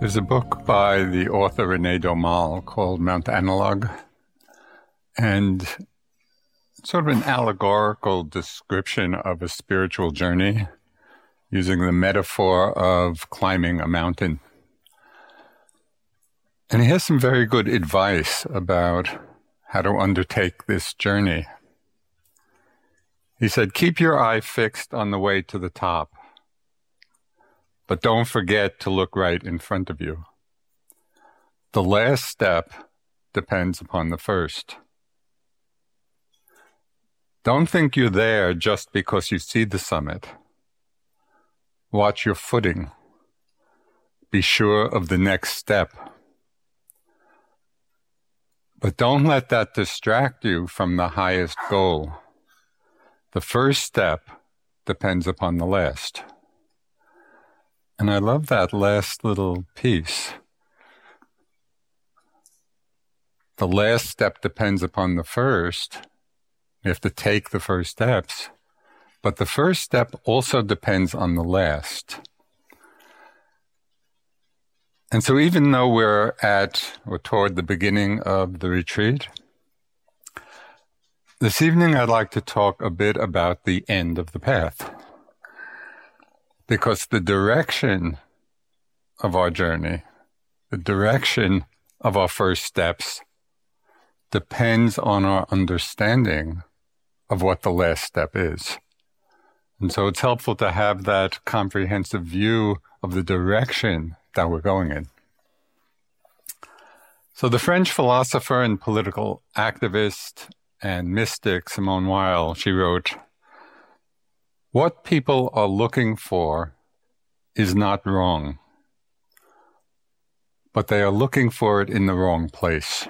There's a book by the author Rene Daumal called Mount Analog, and it's sort of an allegorical description of a spiritual journey using the metaphor of climbing a mountain. And he has some very good advice about how to undertake this journey. He said, Keep your eye fixed on the way to the top but don't forget to look right in front of you. The last step depends upon the first. Don't think you're there just because you see the summit. Watch your footing. Be sure of the next step. But don't let that distract you from the highest goal. The first step depends upon the last. And I love that last little piece. The last step depends upon the first. You have to take the first steps. But the first step also depends on the last. And so, even though we're at or toward the beginning of the retreat, this evening I'd like to talk a bit about the end of the path because the direction of our journey, the direction of our first steps, depends on our understanding of what the last step is. And so it's helpful to have that comprehensive view of the direction that we're going in. So, the French philosopher and political activist and mystic Simone Weil, she wrote, what people are looking for is not wrong, but they are looking for it in the wrong place.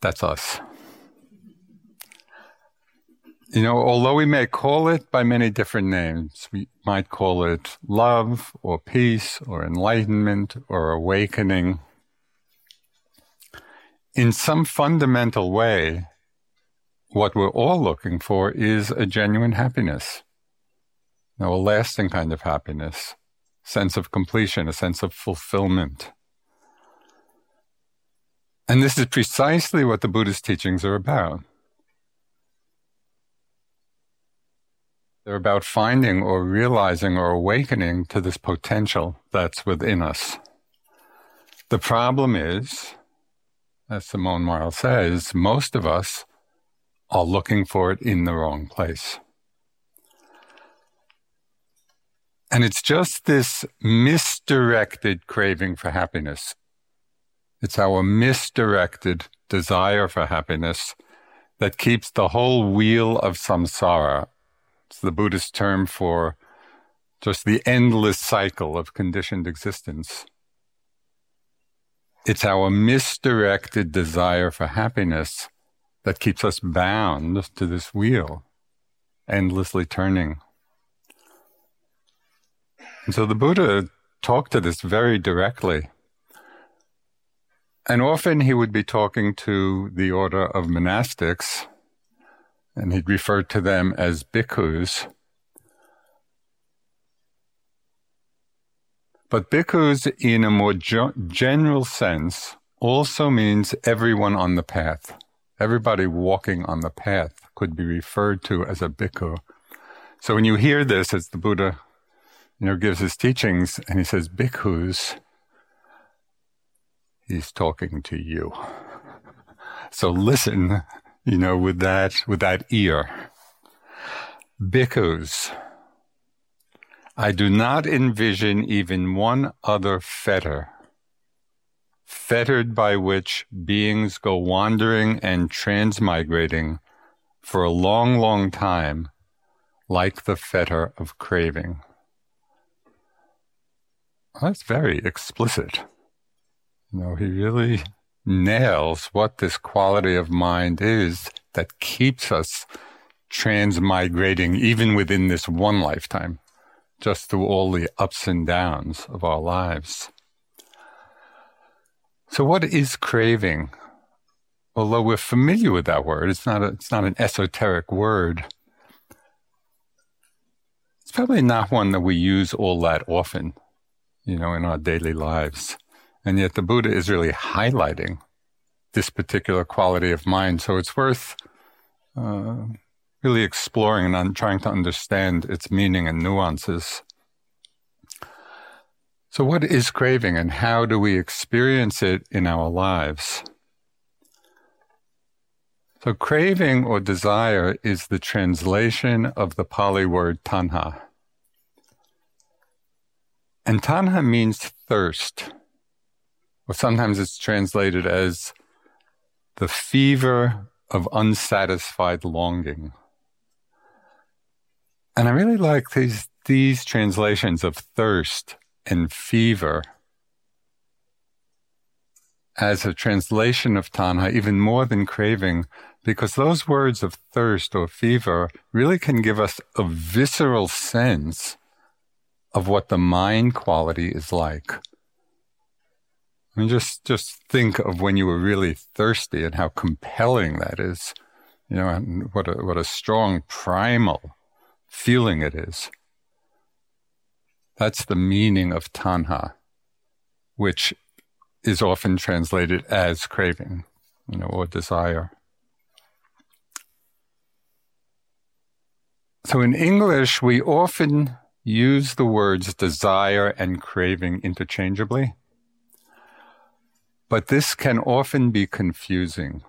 That's us. You know, although we may call it by many different names, we might call it love or peace or enlightenment or awakening. In some fundamental way, what we're all looking for is a genuine happiness. Now, a lasting kind of happiness, sense of completion, a sense of fulfillment. And this is precisely what the Buddhist teachings are about. They're about finding or realizing or awakening to this potential that's within us. The problem is, as Simone Weil says, most of us are looking for it in the wrong place. And it's just this misdirected craving for happiness. It's our misdirected desire for happiness that keeps the whole wheel of samsara. It's the Buddhist term for just the endless cycle of conditioned existence. It's our misdirected desire for happiness that keeps us bound to this wheel. endlessly turning. And so the Buddha talked to this very directly. And often he would be talking to the order of monastics, and he'd refer to them as bhikkhus. But bhikkhus, in a more general sense, also means everyone on the path. Everybody walking on the path could be referred to as a bhikkhu. So when you hear this, as the Buddha, you know, gives his teachings, and he says bhikkhus, he's talking to you. So listen, you know, with that, with that ear. Bhikkhus. I do not envision even one other fetter, fettered by which beings go wandering and transmigrating for a long, long time, like the fetter of craving. That's very explicit. You know, he really nails what this quality of mind is that keeps us transmigrating even within this one lifetime, just through all the ups and downs of our lives. So, what is craving? Although we're familiar with that word, it's not, a, it's not an esoteric word. It's probably not one that we use all that often, you know, in our daily lives. And yet the Buddha is really highlighting this particular quality of mind. So it's worth uh, really exploring and trying to understand its meaning and nuances. So, what is craving and how do we experience it in our lives? So, craving or desire is the translation of the Pali word tanha. And tanha means thirst or sometimes it's translated as the fever of unsatisfied longing. And I really like these, these translations of thirst and fever as a translation of tanha, even more than craving, because those words of thirst or fever really can give us a visceral sense of what the mind quality is like. I mean, just just think of when you were really thirsty and how compelling that is. You know, and what a what a strong primal feeling it is. That's the meaning of tanha, which is often translated as craving, you know, or desire. So in English, we often use the words desire and craving interchangeably. But this can often be confusing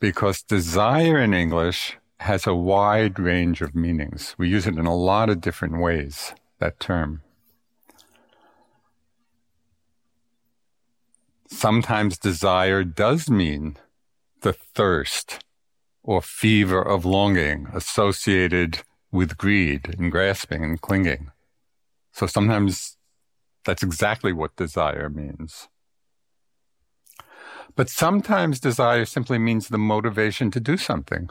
because desire in English has a wide range of meanings. We use it in a lot of different ways, that term. Sometimes desire does mean the thirst or fever of longing associated with greed and grasping and clinging. So sometimes that's exactly what desire means. But sometimes desire simply means the motivation to do something.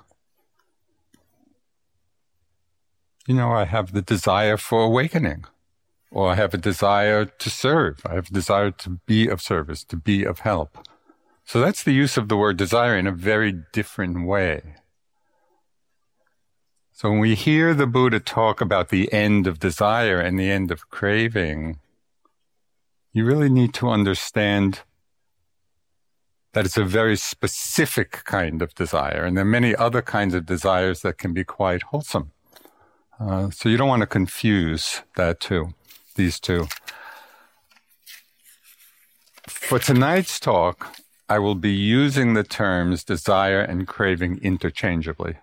You know, I have the desire for awakening, or I have a desire to serve. I have a desire to be of service, to be of help. So that's the use of the word desire in a very different way. So when we hear the Buddha talk about the end of desire and the end of craving, you really need to understand that it's a very specific kind of desire. And there are many other kinds of desires that can be quite wholesome. Uh, so you don't want to confuse that too, these two. For tonight's talk, I will be using the terms desire and craving interchangeably.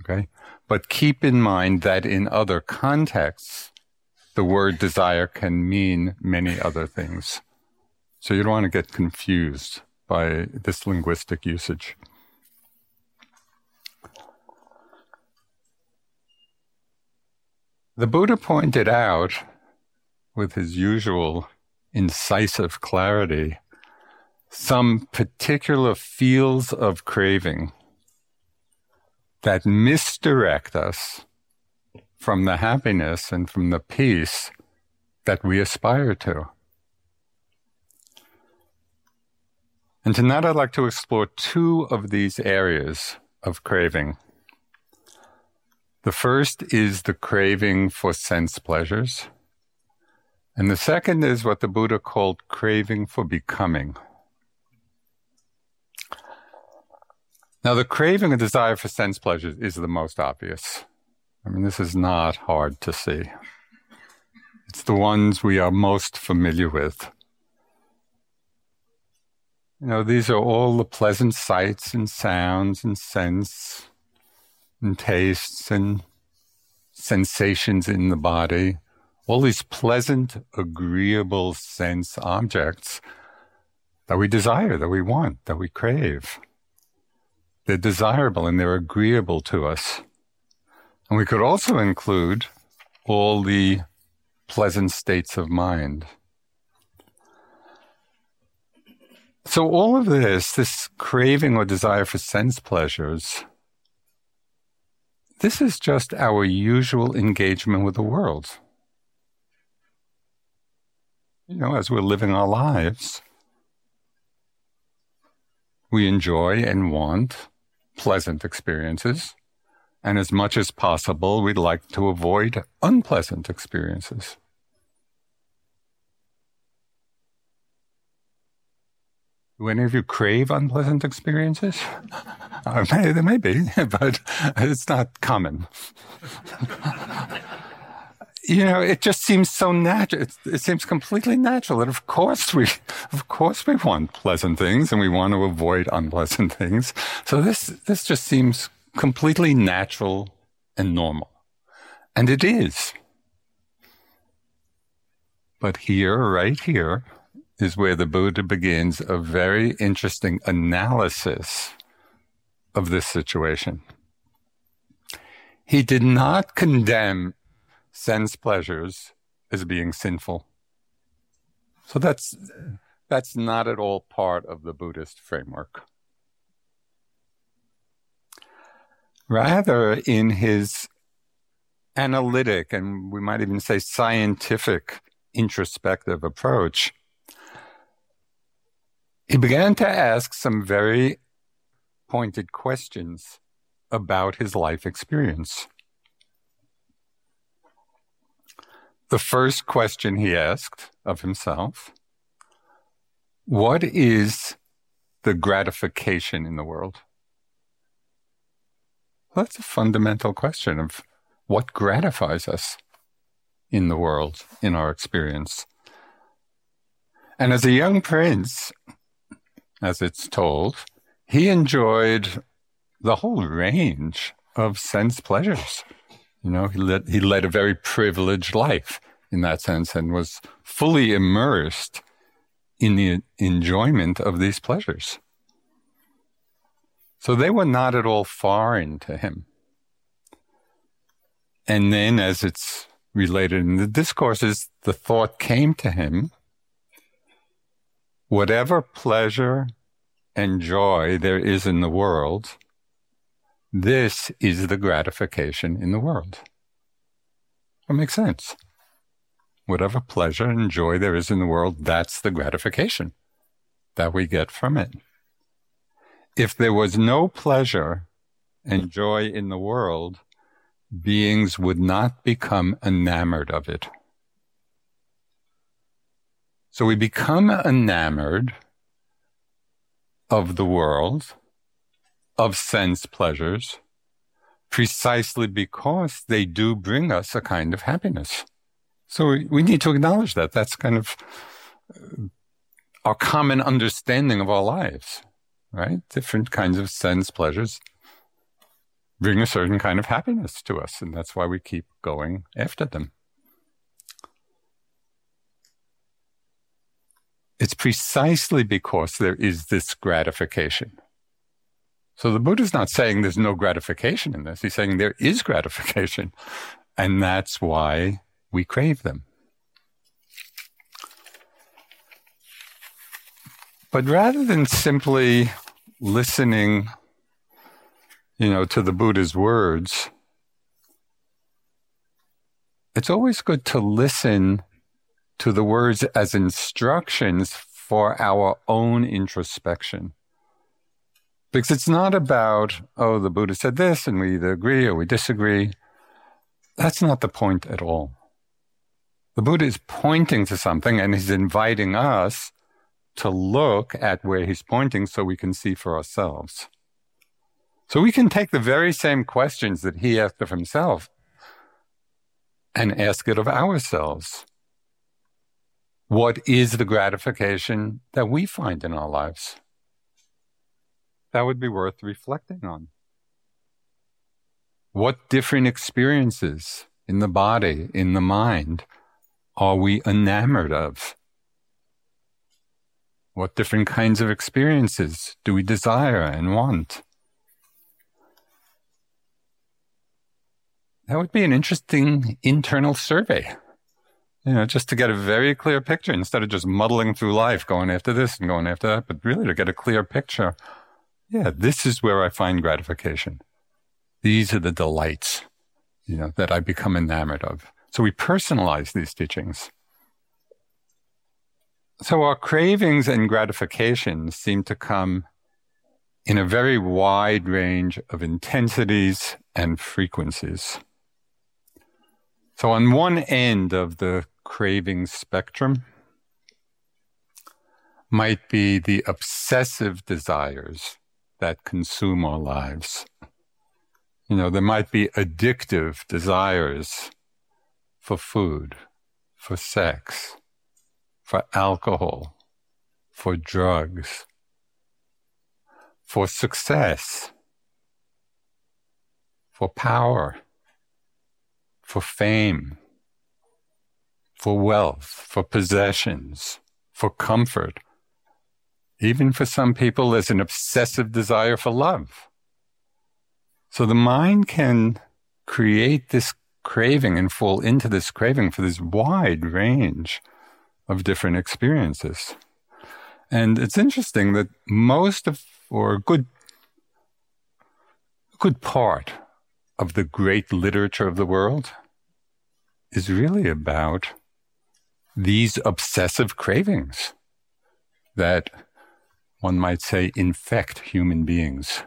Okay? But keep in mind that in other contexts, the word desire can mean many other things. So you don't want to get confused by this linguistic usage. The Buddha pointed out, with his usual incisive clarity, some particular fields of craving that misdirect us from the happiness and from the peace that we aspire to. And tonight I'd like to explore two of these areas of craving. The first is the craving for sense pleasures. And the second is what the Buddha called craving for becoming. Now, the craving and desire for sense pleasures is the most obvious. I mean, this is not hard to see. It's the ones we are most familiar with. You know, these are all the pleasant sights and sounds and scents and tastes and sensations in the body. All these pleasant, agreeable sense objects that we desire, that we want, that we crave. They're desirable and they're agreeable to us. And we could also include all the pleasant states of mind. So, all of this, this craving or desire for sense pleasures, this is just our usual engagement with the world. You know, as we're living our lives, we enjoy and want pleasant experiences. And as much as possible, we'd like to avoid unpleasant experiences. Do any of you crave unpleasant experiences? Uh, may, there may be, but it's not common. you know, it just seems so natural. It, it, seems completely natural that, of course, we, of course, we want pleasant things and we want to avoid unpleasant things. So this, this just seems completely natural and normal, and it is. But here, right here, is where the Buddha begins a very interesting analysis of this situation. He did not condemn sense pleasures as being sinful. So that's that's not at all part of the Buddhist framework. Rather, in his analytic and we might even say scientific introspective approach, he began to ask some very pointed questions about his life experience. The first question he asked of himself What is the gratification in the world? That's a fundamental question of what gratifies us in the world, in our experience. And as a young prince, as it's told, he enjoyed the whole range of sense pleasures. You know, he led, he led a very privileged life in that sense and was fully immersed in the enjoyment of these pleasures. So they were not at all foreign to him. And then, as it's related in the discourses, the thought came to him whatever pleasure and joy there is in the world, this is the gratification in the world. That makes sense. Whatever pleasure and joy there is in the world, that's the gratification that we get from it. If there was no pleasure and joy in the world, beings would not become enamored of it. So we become enamored of the world, of sense pleasures, precisely because they do bring us a kind of happiness. So we, we need to acknowledge that. That's kind of uh, our common understanding of our lives, right? Different kinds of sense pleasures bring a certain kind of happiness to us, and that's why we keep going after them. It's precisely because there is this gratification. So the Buddha is not saying there's no gratification in this. He's saying there is gratification. And that's why we crave them. But rather than simply listening, you know, to the Buddha's words, it's always good to listen to the words as instructions for our own introspection. Because it's not about, oh, the Buddha said this and we either agree or we disagree. That's not the point at all. The Buddha is pointing to something and he's inviting us to look at where he's pointing so we can see for ourselves. So we can take the very same questions that he asked of himself and ask it of ourselves. What is the gratification that we find in our lives? That would be worth reflecting on. What different experiences in the body, in the mind, are we enamored of? What different kinds of experiences do we desire and want? That would be an interesting internal survey, you know, just to get a very clear picture instead of just muddling through life, going after this and going after that, but really to get a clear picture. Yeah, this is where I find gratification. These are the delights, you know, that I become enamored of. So we personalize these teachings. So our cravings and gratifications seem to come in a very wide range of intensities and frequencies. So on one end of the craving spectrum might be the obsessive desires that consume our lives. You know, there might be addictive desires for food, for sex, for alcohol, for drugs, for success, for power, for fame, for wealth, for possessions, for comfort. Even for some people, there's an obsessive desire for love. So the mind can create this craving and fall into this craving for this wide range of different experiences. And it's interesting that most of, or a good, good part of the great literature of the world is really about these obsessive cravings that one might say infect human beings.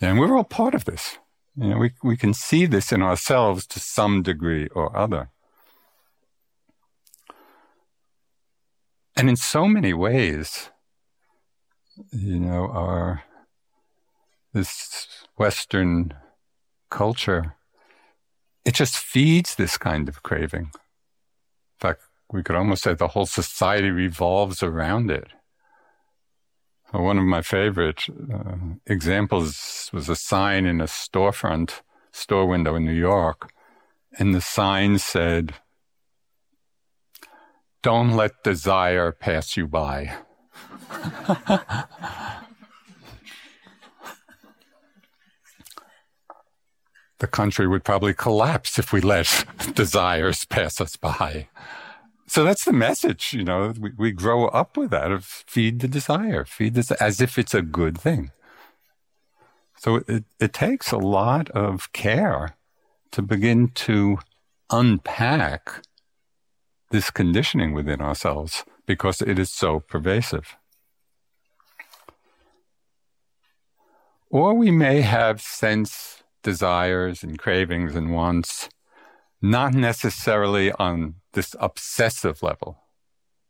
And we're all part of this. You know, we, we can see this in ourselves to some degree or other. And in so many ways, you know, our this Western culture, it just feeds this kind of craving. In fact, we could almost say the whole society revolves around it. One of my favorite uh, examples was a sign in a storefront store window in New York, and the sign said, Don't let desire pass you by. the country would probably collapse if we let desires pass us by. So that's the message, you know, we, we grow up with that of feed the desire, feed this as if it's a good thing. So it, it takes a lot of care to begin to unpack this conditioning within ourselves because it is so pervasive. Or we may have sense desires and cravings and wants, not necessarily on this obsessive level,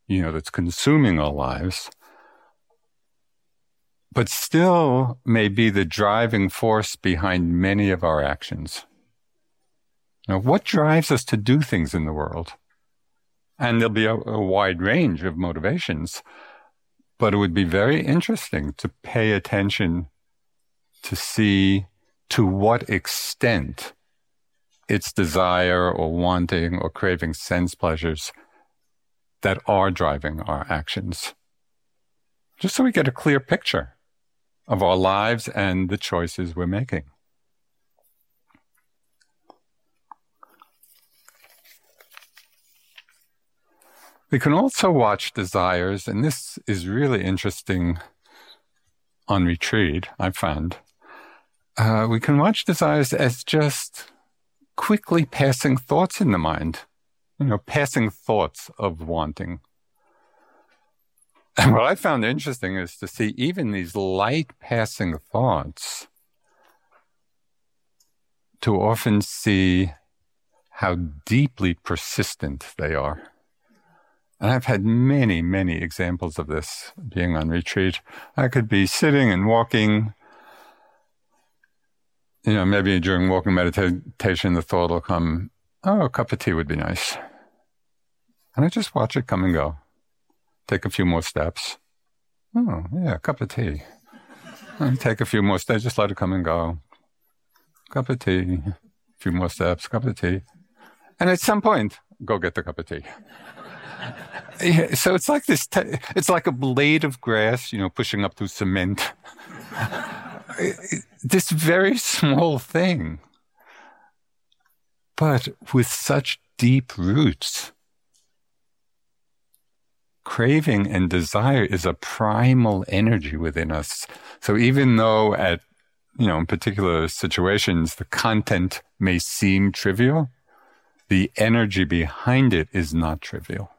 you know, that's consuming our lives, but still may be the driving force behind many of our actions. Now, what drives us to do things in the world? And there'll be a, a wide range of motivations, but it would be very interesting to pay attention to see to what extent its desire or wanting or craving sense pleasures that are driving our actions. Just so we get a clear picture of our lives and the choices we're making. We can also watch desires, and this is really interesting on retreat, I found uh, we can watch desires as just quickly passing thoughts in the mind, you know, passing thoughts of wanting. And what I found interesting is to see even these light passing thoughts, to often see how deeply persistent they are. And I've had many, many examples of this being on retreat. I could be sitting and walking you know, maybe during walking meditation, the thought will come, oh, a cup of tea would be nice. And I just watch it come and go. Take a few more steps. Oh, yeah, a cup of tea. And take a few more steps, just let it come and go. Cup of tea, a few more steps, cup of tea. And at some point, go get the cup of tea. so it's like this, te- it's like a blade of grass, you know, pushing up through cement this very small thing, but with such deep roots. Craving and desire is a primal energy within us. So even though at, you know, in particular situations, the content may seem trivial, the energy behind it is not trivial.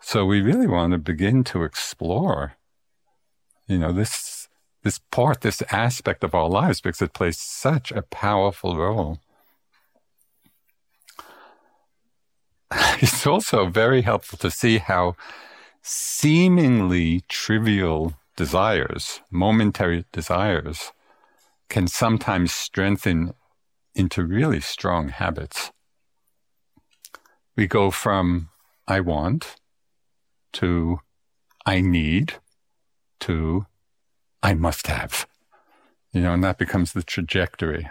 So we really want to begin to explore, you know, this this part, this aspect of our lives, because it plays such a powerful role. It's also very helpful to see how seemingly trivial desires, momentary desires, can sometimes strengthen into really strong habits. We go from I want to I need to I must have. You know, and that becomes the trajectory.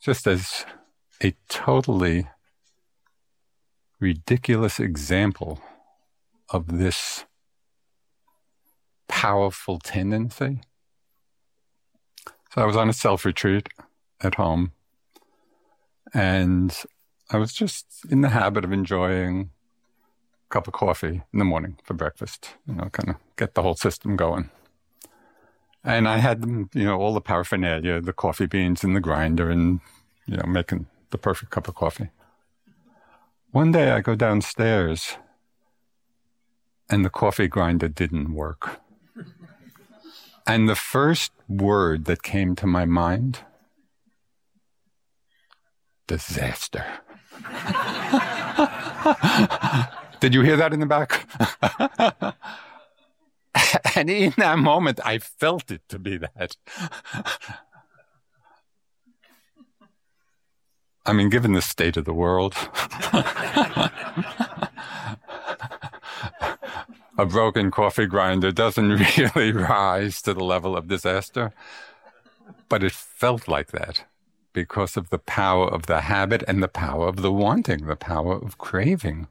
Just as a totally ridiculous example of this powerful tendency. So I was on a self retreat at home and I was just in the habit of enjoying cup of coffee in the morning for breakfast, you know, kind of get the whole system going. And I had, you know, all the paraphernalia, the coffee beans in the grinder and, you know, making the perfect cup of coffee. One day I go downstairs and the coffee grinder didn't work. And the first word that came to my mind disaster. Did you hear that in the back? and in that moment, I felt it to be that. I mean, given the state of the world, a broken coffee grinder doesn't really rise to the level of disaster. But it felt like that because of the power of the habit and the power of the wanting, the power of craving.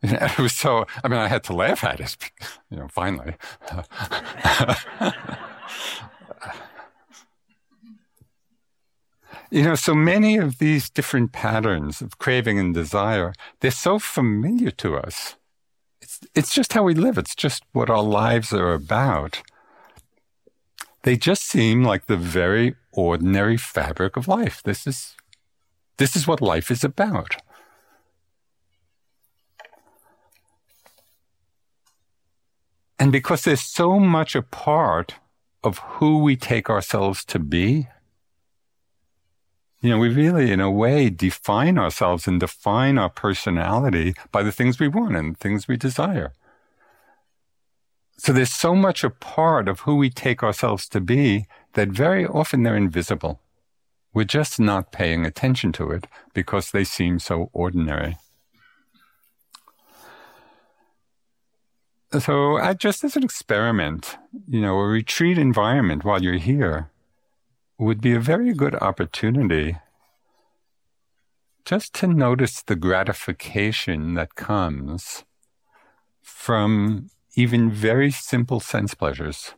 it was so, I mean, I had to laugh at it, you know, finally. you know, so many of these different patterns of craving and desire, they're so familiar to us. It's, it's just how we live. It's just what our lives are about. They just seem like the very ordinary fabric of life. This is, this is what life is about. And because there's so much a part of who we take ourselves to be, you know, we really, in a way, define ourselves and define our personality by the things we want and things we desire. So there's so much a part of who we take ourselves to be that very often they're invisible. We're just not paying attention to it because they seem so ordinary. So, I, just as an experiment, you know, a retreat environment while you're here would be a very good opportunity just to notice the gratification that comes from even very simple sense pleasures.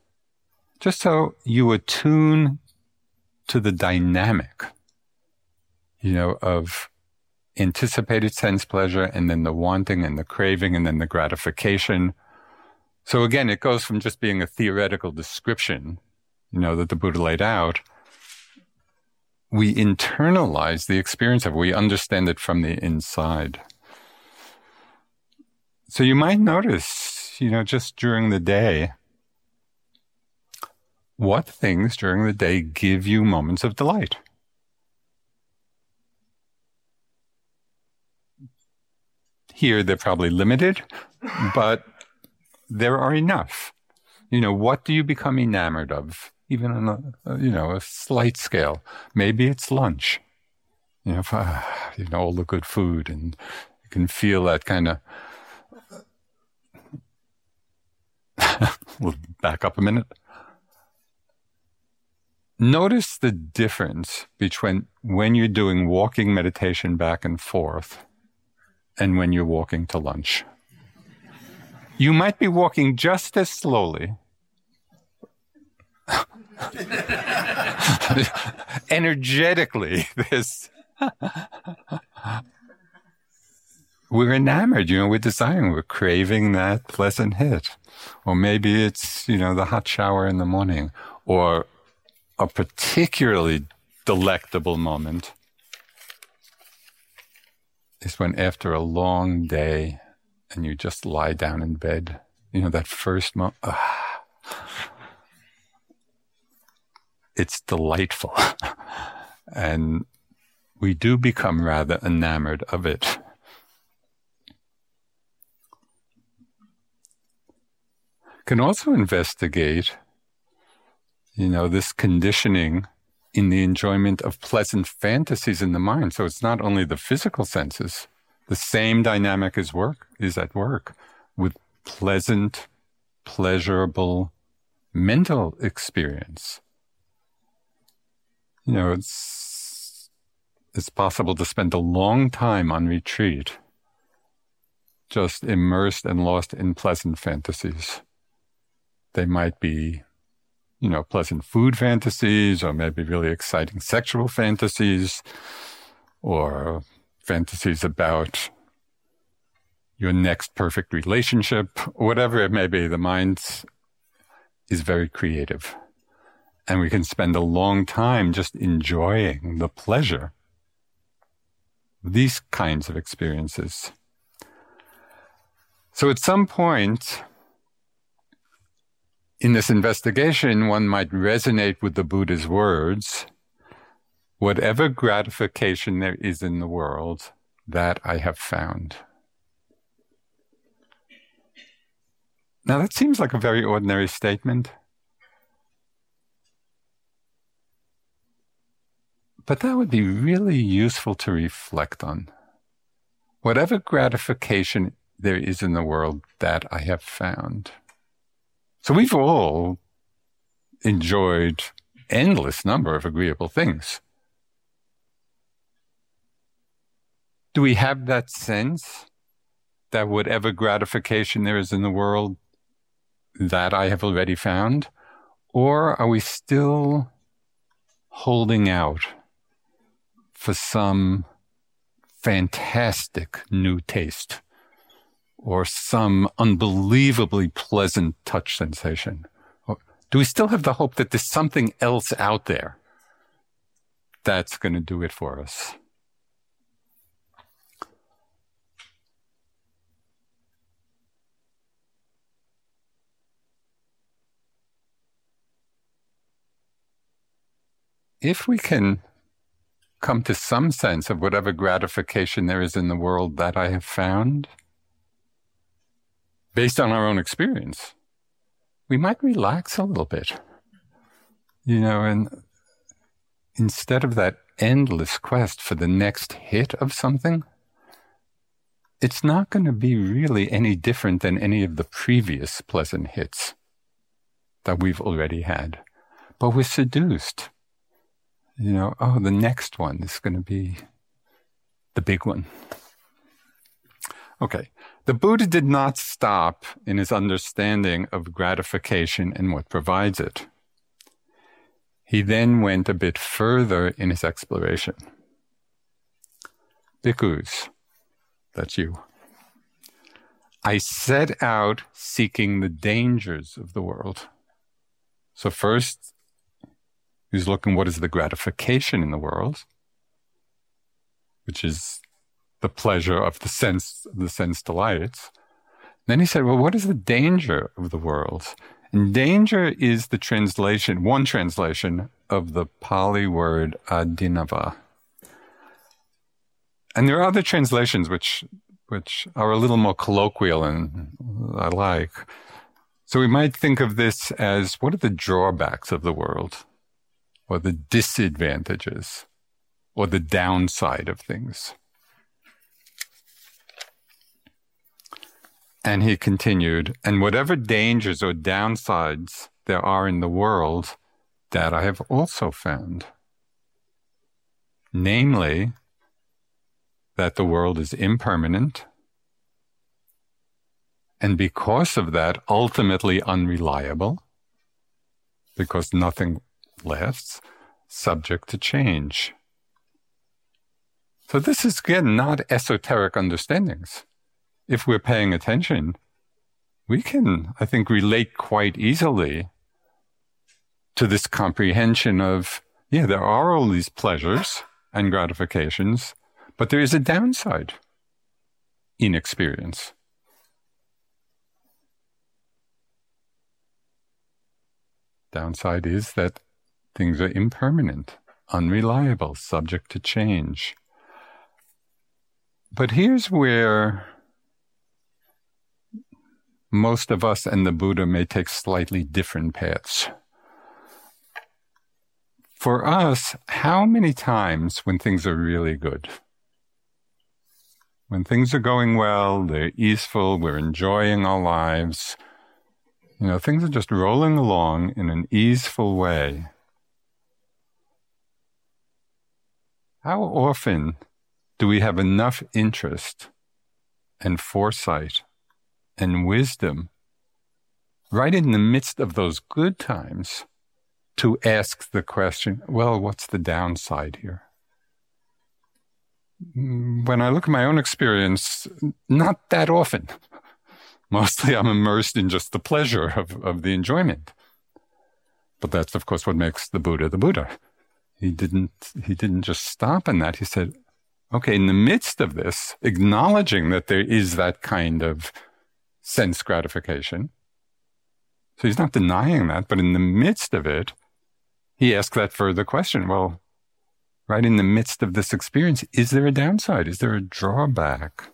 Just so you attune to the dynamic, you know, of anticipated sense pleasure and then the wanting and the craving and then the gratification So again, it goes from just being a theoretical description, you know, that the Buddha laid out. We internalize the experience of it. We understand it from the inside. So you might notice, you know, just during the day, what things during the day give you moments of delight? Here, they're probably limited, but there are enough. You know, what do you become enamored of? Even on a, you know, a slight scale. Maybe it's lunch. You know, if, uh, you know, all the good food and you can feel that kind of. we'll back up a minute. Notice the difference between when you're doing walking meditation back and forth and when you're walking to lunch. You might be walking just as slowly. Energetically, this. we're enamored, you know, we're desiring, we're craving that pleasant hit. Or maybe it's, you know, the hot shower in the morning, or a particularly delectable moment is when after a long day and you just lie down in bed, you know, that first moment, ah, it's delightful. and we do become rather enamored of it. Can also investigate, you know, this conditioning in the enjoyment of pleasant fantasies in the mind. So it's not only the physical senses, the same dynamic is work is at work with pleasant, pleasurable mental experience. You know, it's it's possible to spend a long time on retreat just immersed and lost in pleasant fantasies. They might be you know, pleasant food fantasies or maybe really exciting sexual fantasies or fantasies about your next perfect relationship, whatever it may be. The mind is very creative. And we can spend a long time just enjoying the pleasure of these kinds of experiences. So at some point, in this investigation, one might resonate with the Buddha's words whatever gratification there is in the world, that I have found. Now, that seems like a very ordinary statement. But that would be really useful to reflect on. Whatever gratification there is in the world, that I have found. So we've all enjoyed endless number of agreeable things. Do we have that sense that whatever gratification there is in the world, that I have already found? Or are we still holding out for some fantastic new taste? or some unbelievably pleasant touch sensation? Or do we still have the hope that there's something else out there that's going to do it for us? If we can come to some sense of whatever gratification there is in the world that I have found, based on our own experience, we might relax a little bit. You know, and instead of that endless quest for the next hit of something, it's not going to be really any different than any of the previous pleasant hits that we've already had. But we're seduced. You know, oh, the next one is going to be the big one. Okay, the Buddha did not stop in his understanding of gratification and what provides it. He then went a bit further in his exploration. Bhikkhus, that's you. I set out seeking the dangers of the world. So first, he's looking what is the gratification in the world, which is the pleasure of the sense, the sense delights. Then he said, well, what is the danger of the world? And danger is the translation, one translation of the Pali word adinava. And there are other translations which which are a little more colloquial and I like. So we might think of this as what are the drawbacks of the world, or the disadvantages, or the downside of things. And he continued, and whatever dangers or downsides there are in the world, that I have also found. Namely, that the world is impermanent, and because of that, ultimately unreliable, because nothing lasts, subject to change. So, this is again not esoteric understandings if we're paying attention, we can, I think, relate quite easily to this comprehension of, yeah, there are all these pleasures and gratifications, but there is a downside in experience. Downside is that things are impermanent, unreliable, subject to change. But here's where most of us and the Buddha may take slightly different paths. For us, how many times when things are really good, when things are going well, they're easeful, we're enjoying our lives, you know, things are just rolling along in an easeful way. How often do we have enough interest and foresight and wisdom right in the midst of those good times to ask the question, well, what's the downside here? Mm, when I look at my own experience, not that often. Mostly I'm immersed in just the pleasure of, of the enjoyment. But that's, of course, what makes the Buddha the Buddha. He didn't, he didn't just stop in that. He said, okay, in the midst of this, acknowledging that there is that kind of sense gratification. So he's not denying that, but in the midst of it, he asks that further question. Well, right in the midst of this experience, is there a downside? Is there a drawback?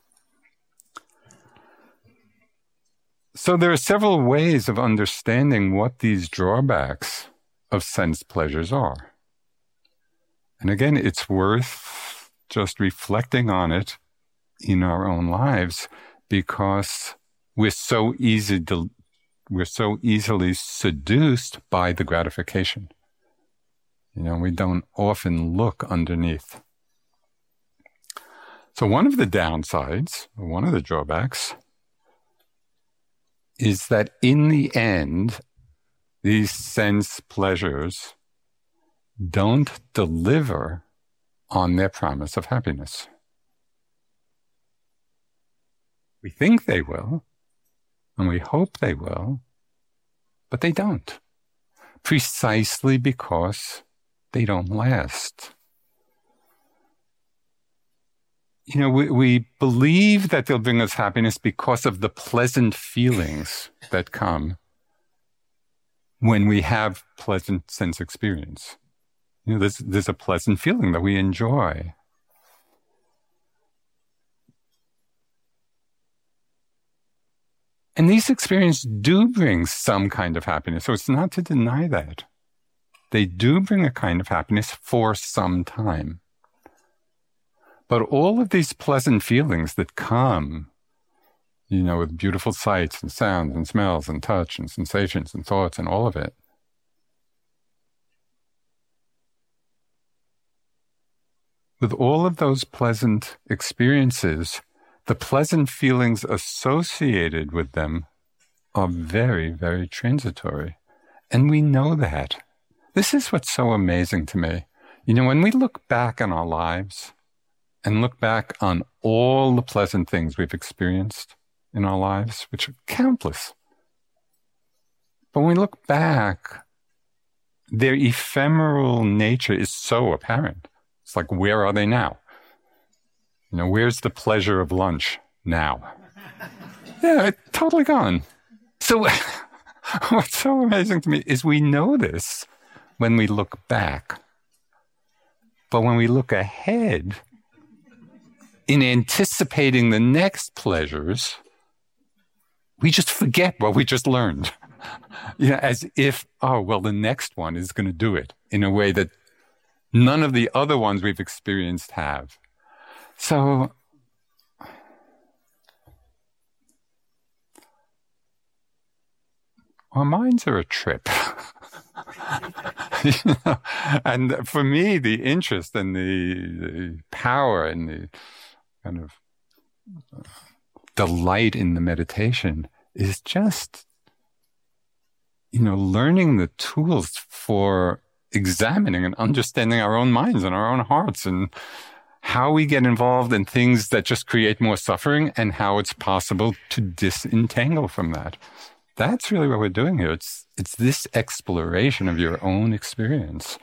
So there are several ways of understanding what these drawbacks of sense pleasures are. And again, it's worth just reflecting on it in our own lives because we're so easy to, we're so easily seduced by the gratification. You know, we don't often look underneath. So one of the downsides, one of the drawbacks, is that in the end, these sense pleasures don't deliver on their promise of happiness. We think they will, and we hope they will, but they don't. Precisely because they don't last. You know, we, we believe that they'll bring us happiness because of the pleasant feelings that come when we have pleasant sense experience. You know, there's, there's a pleasant feeling that we enjoy. And these experiences do bring some kind of happiness. So it's not to deny that. They do bring a kind of happiness for some time. But all of these pleasant feelings that come, you know, with beautiful sights and sounds and smells and touch and sensations and thoughts and all of it, with all of those pleasant experiences, the pleasant feelings associated with them are very, very transitory. And we know that. This is what's so amazing to me. You know, when we look back on our lives and look back on all the pleasant things we've experienced in our lives, which are countless. But when we look back, their ephemeral nature is so apparent. It's like, where are they now? You know, where's the pleasure of lunch now? yeah, totally gone. So, what's so amazing to me is we know this when we look back. But when we look ahead, in anticipating the next pleasures, we just forget what we just learned. you know, as if, oh, well, the next one is going to do it in a way that none of the other ones we've experienced have. So, our minds are a trip. you know? And for me, the interest and the, the power and the kind of uh, delight in the meditation is just, you know, learning the tools for examining and understanding our own minds and our own hearts and how we get involved in things that just create more suffering and how it's possible to disentangle from that. That's really what we're doing here. It's, it's this exploration of your own experience.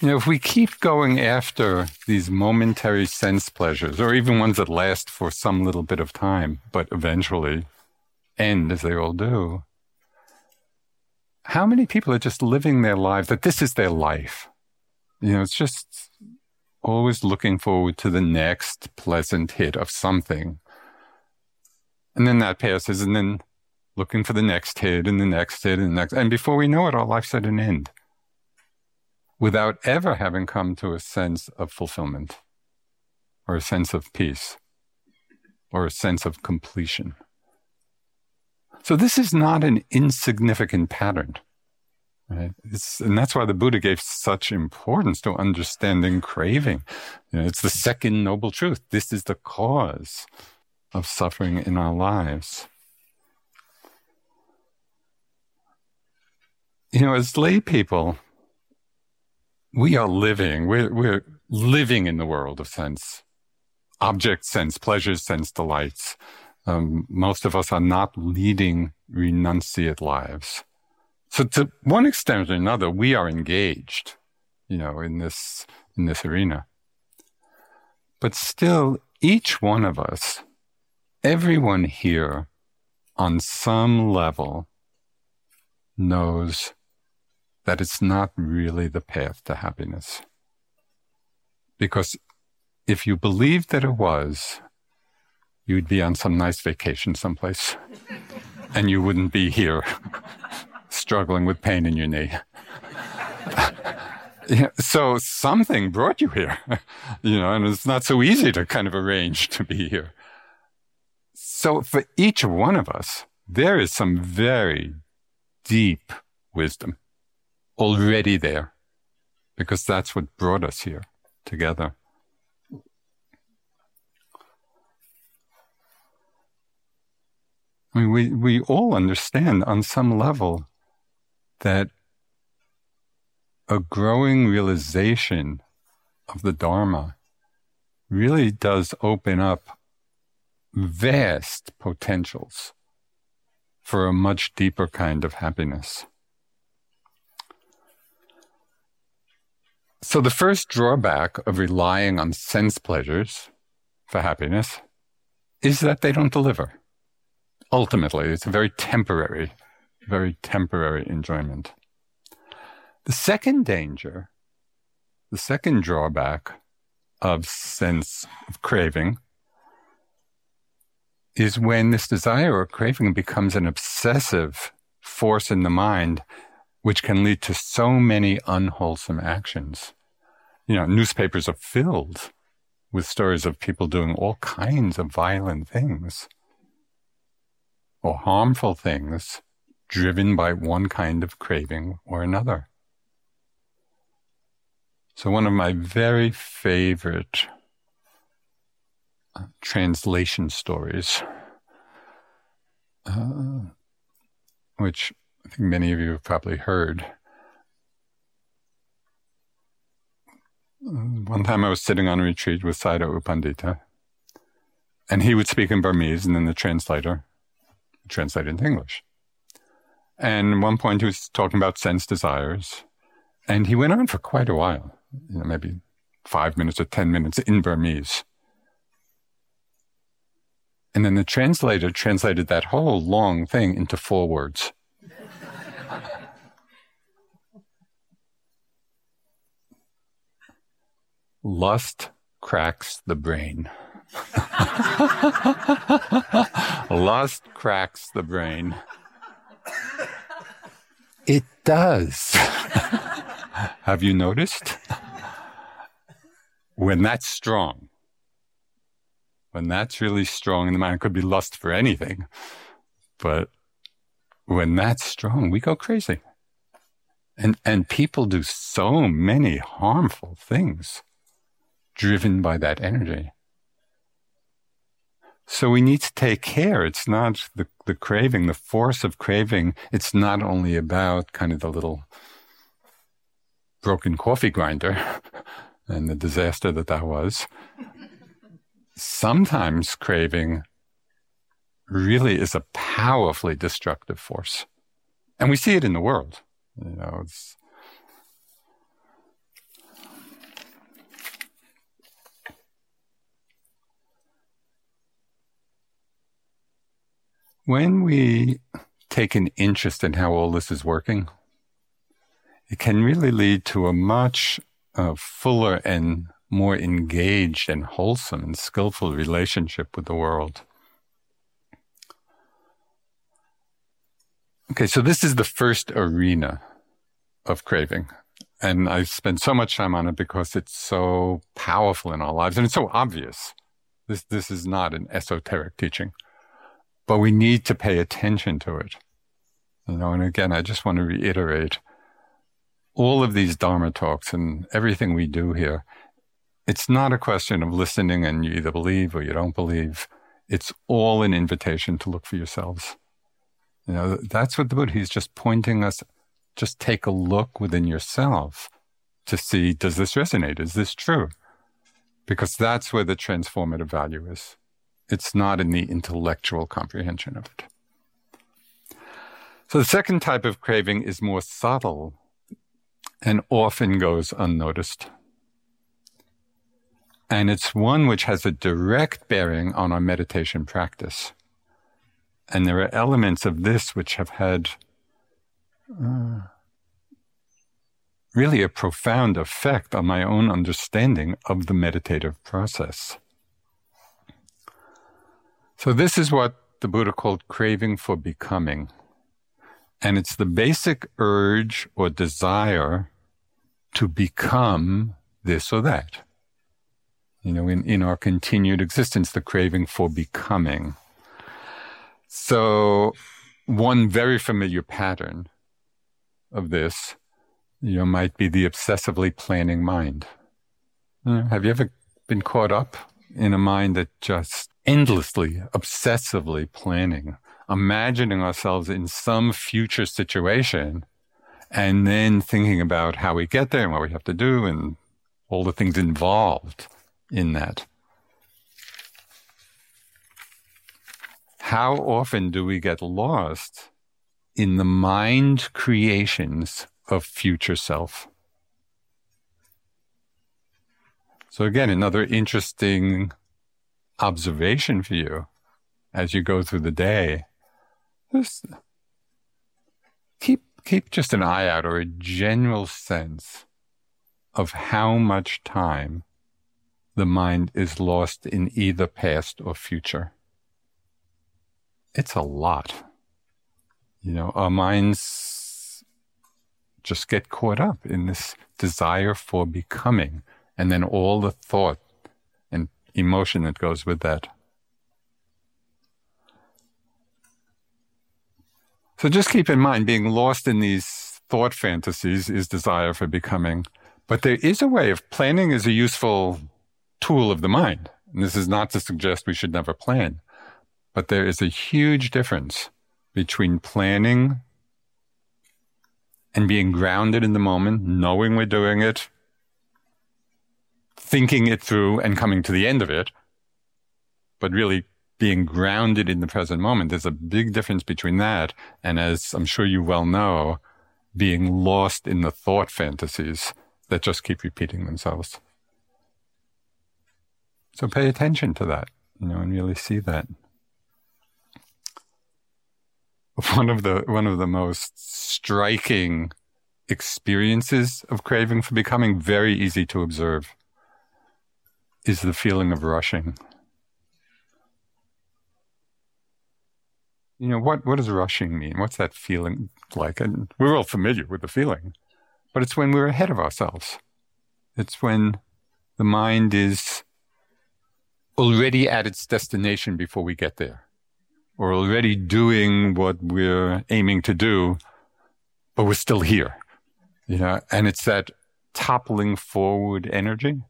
You know, if we keep going after these momentary sense pleasures, or even ones that last for some little bit of time, but eventually end as they all do, how many people are just living their lives that this is their life? You know, it's just always looking forward to the next pleasant hit of something. And then that passes, and then looking for the next hit and the next hit and the next. And before we know it, our life's at an end without ever having come to a sense of fulfillment or a sense of peace or a sense of completion. So this is not an insignificant pattern. Right? And that's why the Buddha gave such importance to understanding craving. You know, it's the second noble truth. This is the cause of suffering in our lives. You know, as lay people, we are living, we're, we're living in the world of sense, objects, sense, pleasures, sense, delights. Um, most of us are not leading renunciate lives. So to one extent or another, we are engaged, you know, in this, in this arena. But still, each one of us, everyone here on some level knows that it's not really the path to happiness. Because if you believed that it was, you'd be on some nice vacation someplace and you wouldn't be here struggling with pain in your knee. so something brought you here, you know, and it's not so easy to kind of arrange to be here. So for each one of us, there is some very deep wisdom already there because that's what brought us here together. I mean, we, we all understand on some level that a growing realization of the Dharma really does open up vast potentials for a much deeper kind of happiness. So, the first drawback of relying on sense pleasures for happiness is that they don't deliver. Ultimately, it's a very temporary, very temporary enjoyment. The second danger, the second drawback of sense of craving is when this desire or craving becomes an obsessive force in the mind which can lead to so many unwholesome actions. You know, newspapers are filled with stories of people doing all kinds of violent things or harmful things driven by one kind of craving or another. So, one of my very favorite uh, translation stories, uh, which I think many of you have probably heard, One time I was sitting on a retreat with Sayadaw U Pandita, and he would speak in Burmese, and then the translator translated into English. And at one point he was talking about sense desires, and he went on for quite a while, you know, maybe five minutes or 10 minutes in Burmese. And then the translator translated that whole long thing into four words. Lust cracks the brain. Lust cracks the brain. It does. Have you noticed? When that's strong, when that's really strong in the mind, it could be lust for anything, but when that's strong, we go crazy. And, and people do so many harmful things driven by that energy. So we need to take care. It's not the, the craving, the force of craving. It's not only about kind of the little broken coffee grinder and the disaster that that was. Sometimes craving really is a powerfully destructive force. And we see it in the world. You know, it's When we take an interest in how all this is working, it can really lead to a much uh, fuller and more engaged and wholesome and skillful relationship with the world. Okay, so this is the first arena of craving. And I spend so much time on it because it's so powerful in our lives and it's so obvious. This, this is not an esoteric teaching but we need to pay attention to it. You know, and again, I just want to reiterate all of these Dharma talks and everything we do here. It's not a question of listening and you either believe or you don't believe. It's all an invitation to look for yourselves. You know, that's what the Buddha, he's just pointing us, just take a look within yourself to see, does this resonate? Is this true? Because that's where the transformative value is. It's not in the intellectual comprehension of it. So the second type of craving is more subtle and often goes unnoticed. And it's one which has a direct bearing on our meditation practice. And there are elements of this which have had uh, really a profound effect on my own understanding of the meditative process. So, this is what the Buddha called craving for becoming. And it's the basic urge or desire to become this or that. You know, in, in our continued existence, the craving for becoming. So, one very familiar pattern of this, you know, might be the obsessively planning mind. You know, have you ever been caught up in a mind that just endlessly, obsessively planning, imagining ourselves in some future situation, and then thinking about how we get there and what we have to do and all the things involved in that. How often do we get lost in the mind creations of future self? So, again, another interesting observation for you as you go through the day. Just keep keep just an eye out or a general sense of how much time the mind is lost in either past or future. It's a lot. You know, our minds just get caught up in this desire for becoming, and then all the thought and emotion that goes with that. So just keep in mind, being lost in these thought fantasies is desire for becoming. But there is a way of planning is a useful tool of the mind. And this is not to suggest we should never plan, but there is a huge difference between planning and being grounded in the moment, knowing we're doing it, thinking it through and coming to the end of it, but really being grounded in the present moment. There's a big difference between that and, as I'm sure you well know, being lost in the thought fantasies that just keep repeating themselves. So pay attention to that, you know, and really see that. One of the one of the most striking experiences of craving for becoming very easy to observe is the feeling of rushing. You know, what, what does rushing mean? What's that feeling like? And we're all familiar with the feeling, but it's when we're ahead of ourselves. It's when the mind is already at its destination before we get there, or already doing what we're aiming to do, but we're still here. You know, and it's that toppling forward energy.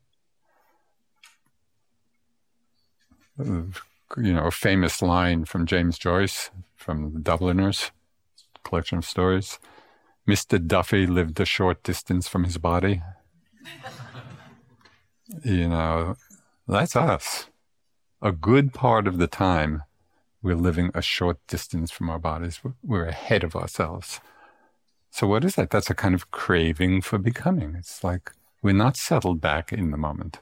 Mm. You know, a famous line from James Joyce from the Dubliners collection of stories. Mr. Duffy lived a short distance from his body. you know, that's us. A good part of the time, we're living a short distance from our bodies. We're ahead of ourselves. So, what is that? That's a kind of craving for becoming. It's like we're not settled back in the moment.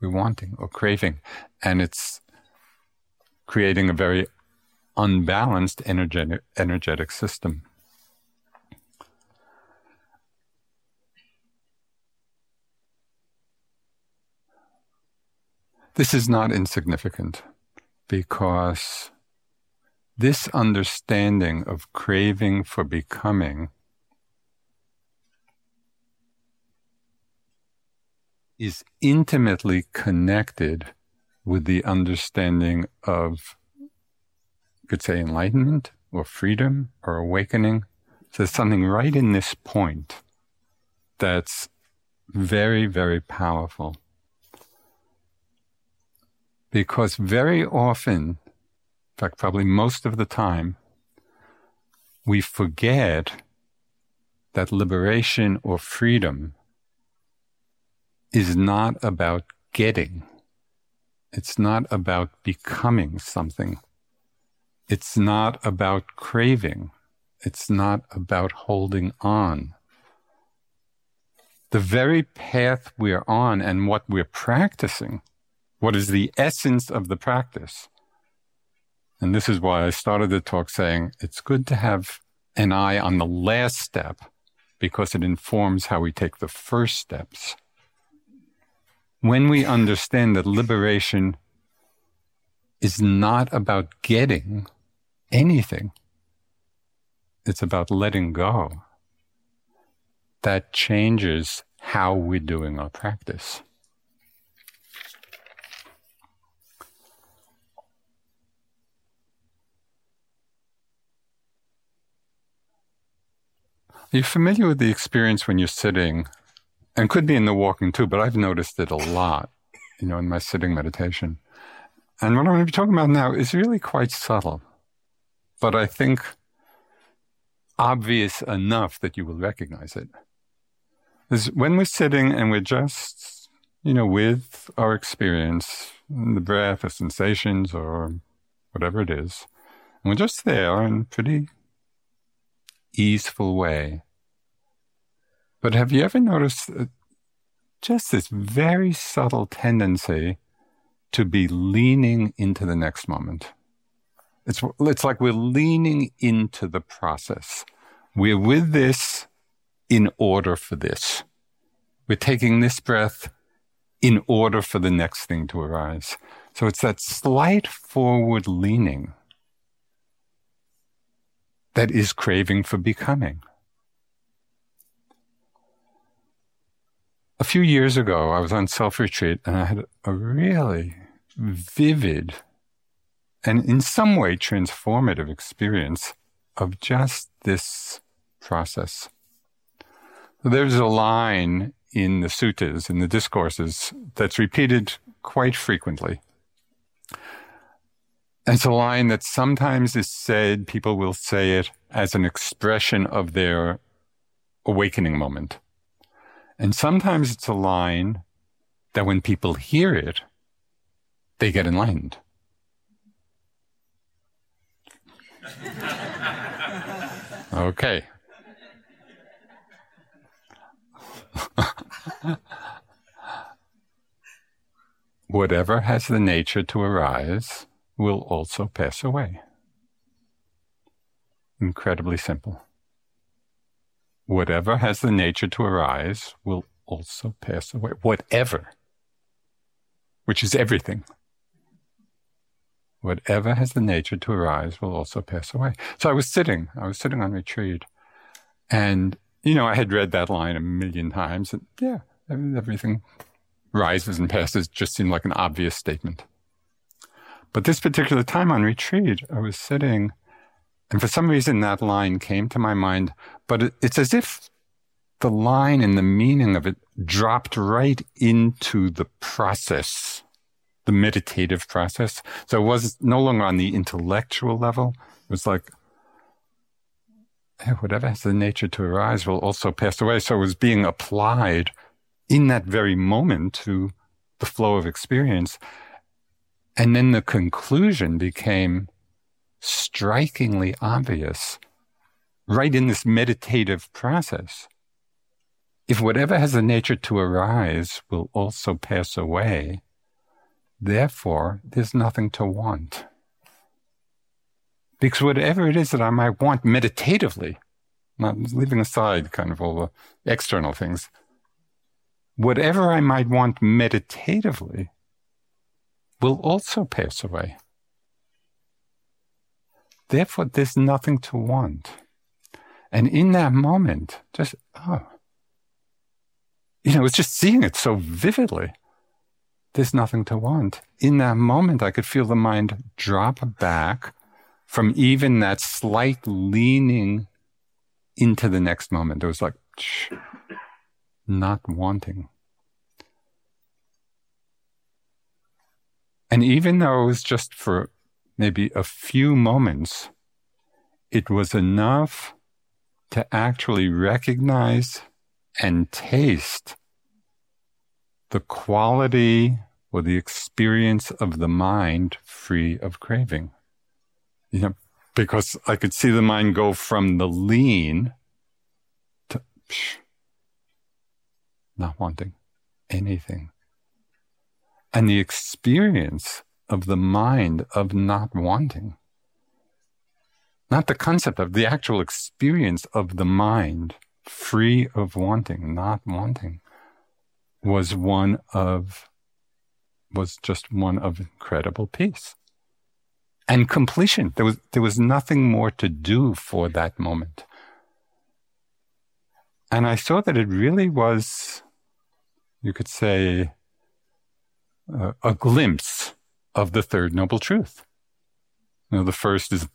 We're wanting or craving. And it's creating a very unbalanced energetic, energetic system. This is not insignificant because this understanding of craving for becoming is intimately connected with the understanding of, you could say, enlightenment or freedom or awakening. So there's something right in this point that's very, very powerful. Because very often in fact, probably most of the time, we forget that liberation or freedom is not about getting. It's not about becoming something. It's not about craving. It's not about holding on. The very path we're on and what we're practicing, what is the essence of the practice, and this is why I started the talk saying it's good to have an eye on the last step because it informs how we take the first steps. When we understand that liberation is not about getting anything, it's about letting go. That changes how we're doing our practice. Are you familiar with the experience when you're sitting, and could be in the walking too, but I've noticed it a lot, you know, in my sitting meditation. And what I'm going to be talking about now is really quite subtle, but I think obvious enough that you will recognize it. Is when we're sitting and we're just, you know, with our experience, the breath, the sensations, or whatever it is, and we're just there and pretty easeful way. But have you ever noticed uh, just this very subtle tendency to be leaning into the next moment? It's, it's like we're leaning into the process. We're with this in order for this. We're taking this breath in order for the next thing to arise. So it's that slight forward leaning that is craving for becoming. A few years ago, I was on self retreat and I had a really vivid and in some way transformative experience of just this process. There's a line in the suttas, in the discourses, that's repeated quite frequently. It's a line that sometimes is said, people will say it as an expression of their awakening moment. And sometimes it's a line that when people hear it, they get enlightened. okay. Whatever has the nature to arise will also pass away. Incredibly simple. Whatever has the nature to arise will also pass away. Whatever, which is everything. Whatever has the nature to arise will also pass away. So I was sitting, I was sitting on retreat, and, you know, I had read that line a million times, and yeah, everything rises and passes just seemed like an obvious statement. But this particular time on retreat, I was sitting, and for some reason that line came to my mind, but it's as if the line and the meaning of it dropped right into the process, the meditative process. So it was no longer on the intellectual level. It was like, hey, whatever has the nature to arise will also pass away. So it was being applied in that very moment to the flow of experience. And then the conclusion became strikingly obvious right in this meditative process. If whatever has the nature to arise will also pass away, therefore there's nothing to want. Because whatever it is that I might want meditatively, not leaving aside kind of all the external things, whatever I might want meditatively will also pass away. Therefore, there's nothing to want. And in that moment, just, oh, you know, it's just seeing it so vividly. There's nothing to want. In that moment, I could feel the mind drop back from even that slight leaning into the next moment. It was like, shh, not wanting. And even though it was just for maybe a few moments, it was enough to actually recognize and taste the quality or the experience of the mind free of craving. You know, because I could see the mind go from the lean to psh, not wanting anything. And the experience of the mind of not wanting, not the concept of the actual experience of the mind free of wanting, not wanting, was one of, was just one of incredible peace and completion. There was, there was nothing more to do for that moment. And I saw that it really was, you could say, uh, a glimpse of the third noble truth. Know, the first is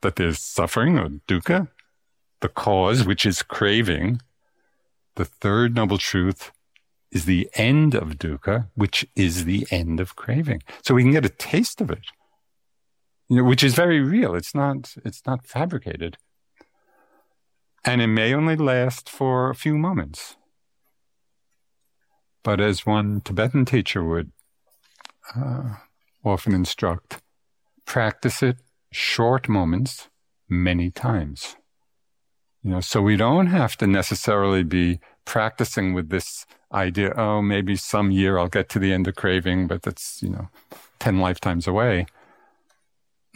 that there's suffering or dukkha, the cause, which is craving. The third noble truth is the end of dukkha, which is the end of craving. So we can get a taste of it, you know, which is very real. It's not, it's not fabricated. And it may only last for a few moments. But as one Tibetan teacher would uh, often instruct, practice it short moments many times. You know, so we don't have to necessarily be practicing with this idea, oh, maybe some year I'll get to the end of craving, but that's, you know, 10 lifetimes away.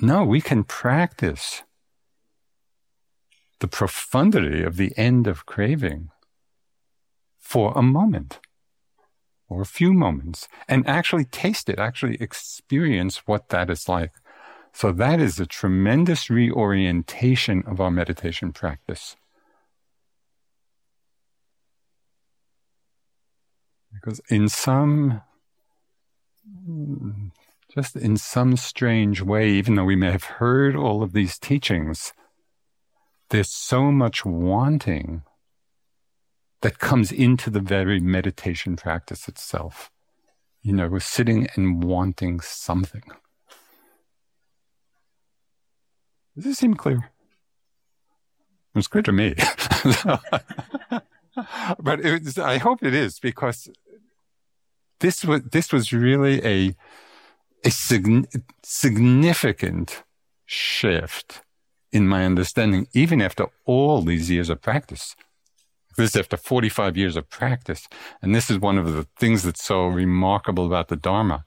No, we can practice the profundity of the end of craving for a moment or a few moments and actually taste it, actually experience what that is like. So that is a tremendous reorientation of our meditation practice. Because in some, just in some strange way, even though we may have heard all of these teachings, there's so much wanting that comes into the very meditation practice itself. You know, we're sitting and wanting something. Does this seem clear? It's clear to me. but I hope it is because this was this was really a a sig- significant shift in my understanding, even after all these years of practice. This is after 45 years of practice. And this is one of the things that's so remarkable about the Dharma.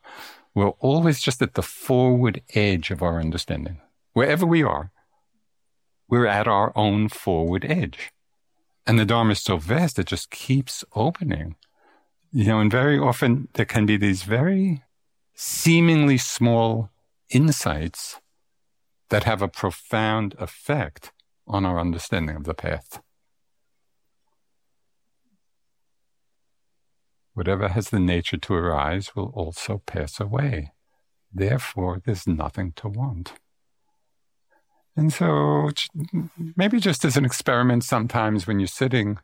We're always just at the forward edge of our understanding. Wherever we are, we're at our own forward edge. And the Dharma is so vast, it just keeps opening. You know, and very often there can be these very seemingly small insights that have a profound effect on our understanding of the path. Whatever has the nature to arise will also pass away. Therefore, there's nothing to want. And so, maybe just as an experiment, sometimes when you're sitting,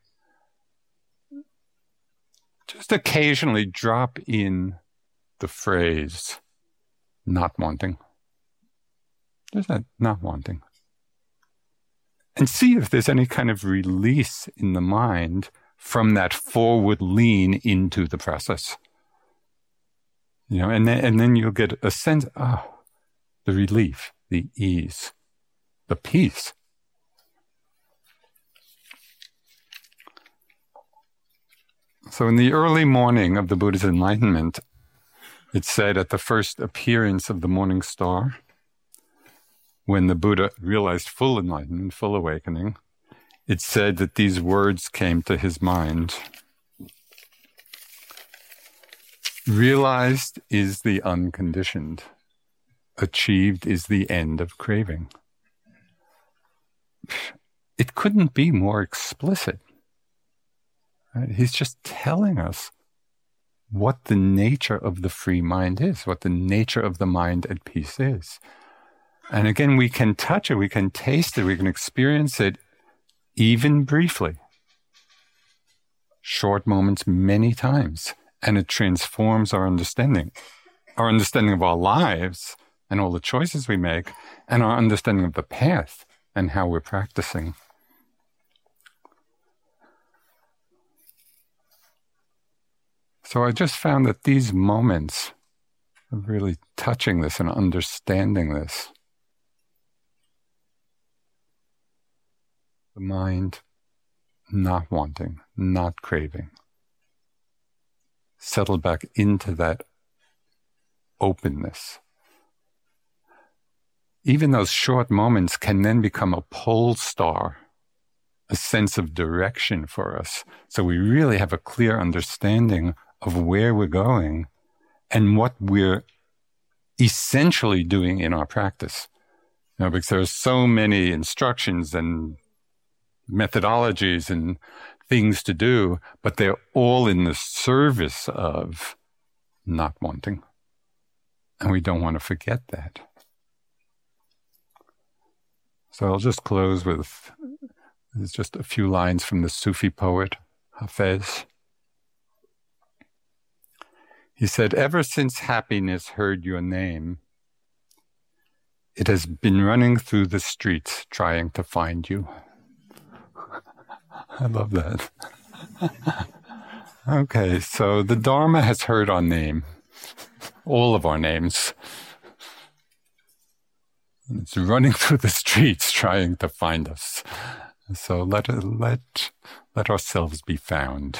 just occasionally drop in the phrase, not wanting. Just that, not wanting. And see if there's any kind of release in the mind from that forward lean into the process. You know, and then, and then you'll get a sense, oh, the relief, the ease, the peace. So in the early morning of the Buddha's enlightenment, it said at the first appearance of the morning star, when the Buddha realized full enlightenment, full awakening, it said that these words came to his mind. Realized is the unconditioned. Achieved is the end of craving. It couldn't be more explicit. Right? He's just telling us what the nature of the free mind is, what the nature of the mind at peace is. And again, we can touch it, we can taste it, we can experience it even briefly. Short moments many times. And it transforms our understanding, our understanding of our lives and all the choices we make, and our understanding of the path and how we're practicing. So I just found that these moments of really touching this and understanding this, the mind not wanting, not craving, settle back into that openness. Even those short moments can then become a pole star, a sense of direction for us. So we really have a clear understanding of where we're going and what we're essentially doing in our practice. Know, because there are so many instructions and methodologies and things to do, but they're all in the service of not wanting. And we don't want to forget that. So I'll just close with just a few lines from the Sufi poet Hafez. He said, Ever since happiness heard your name, it has been running through the streets trying to find you. I love that. okay, so the Dharma has heard our name, all of our names. It's running through the streets trying to find us. So let let let ourselves be found.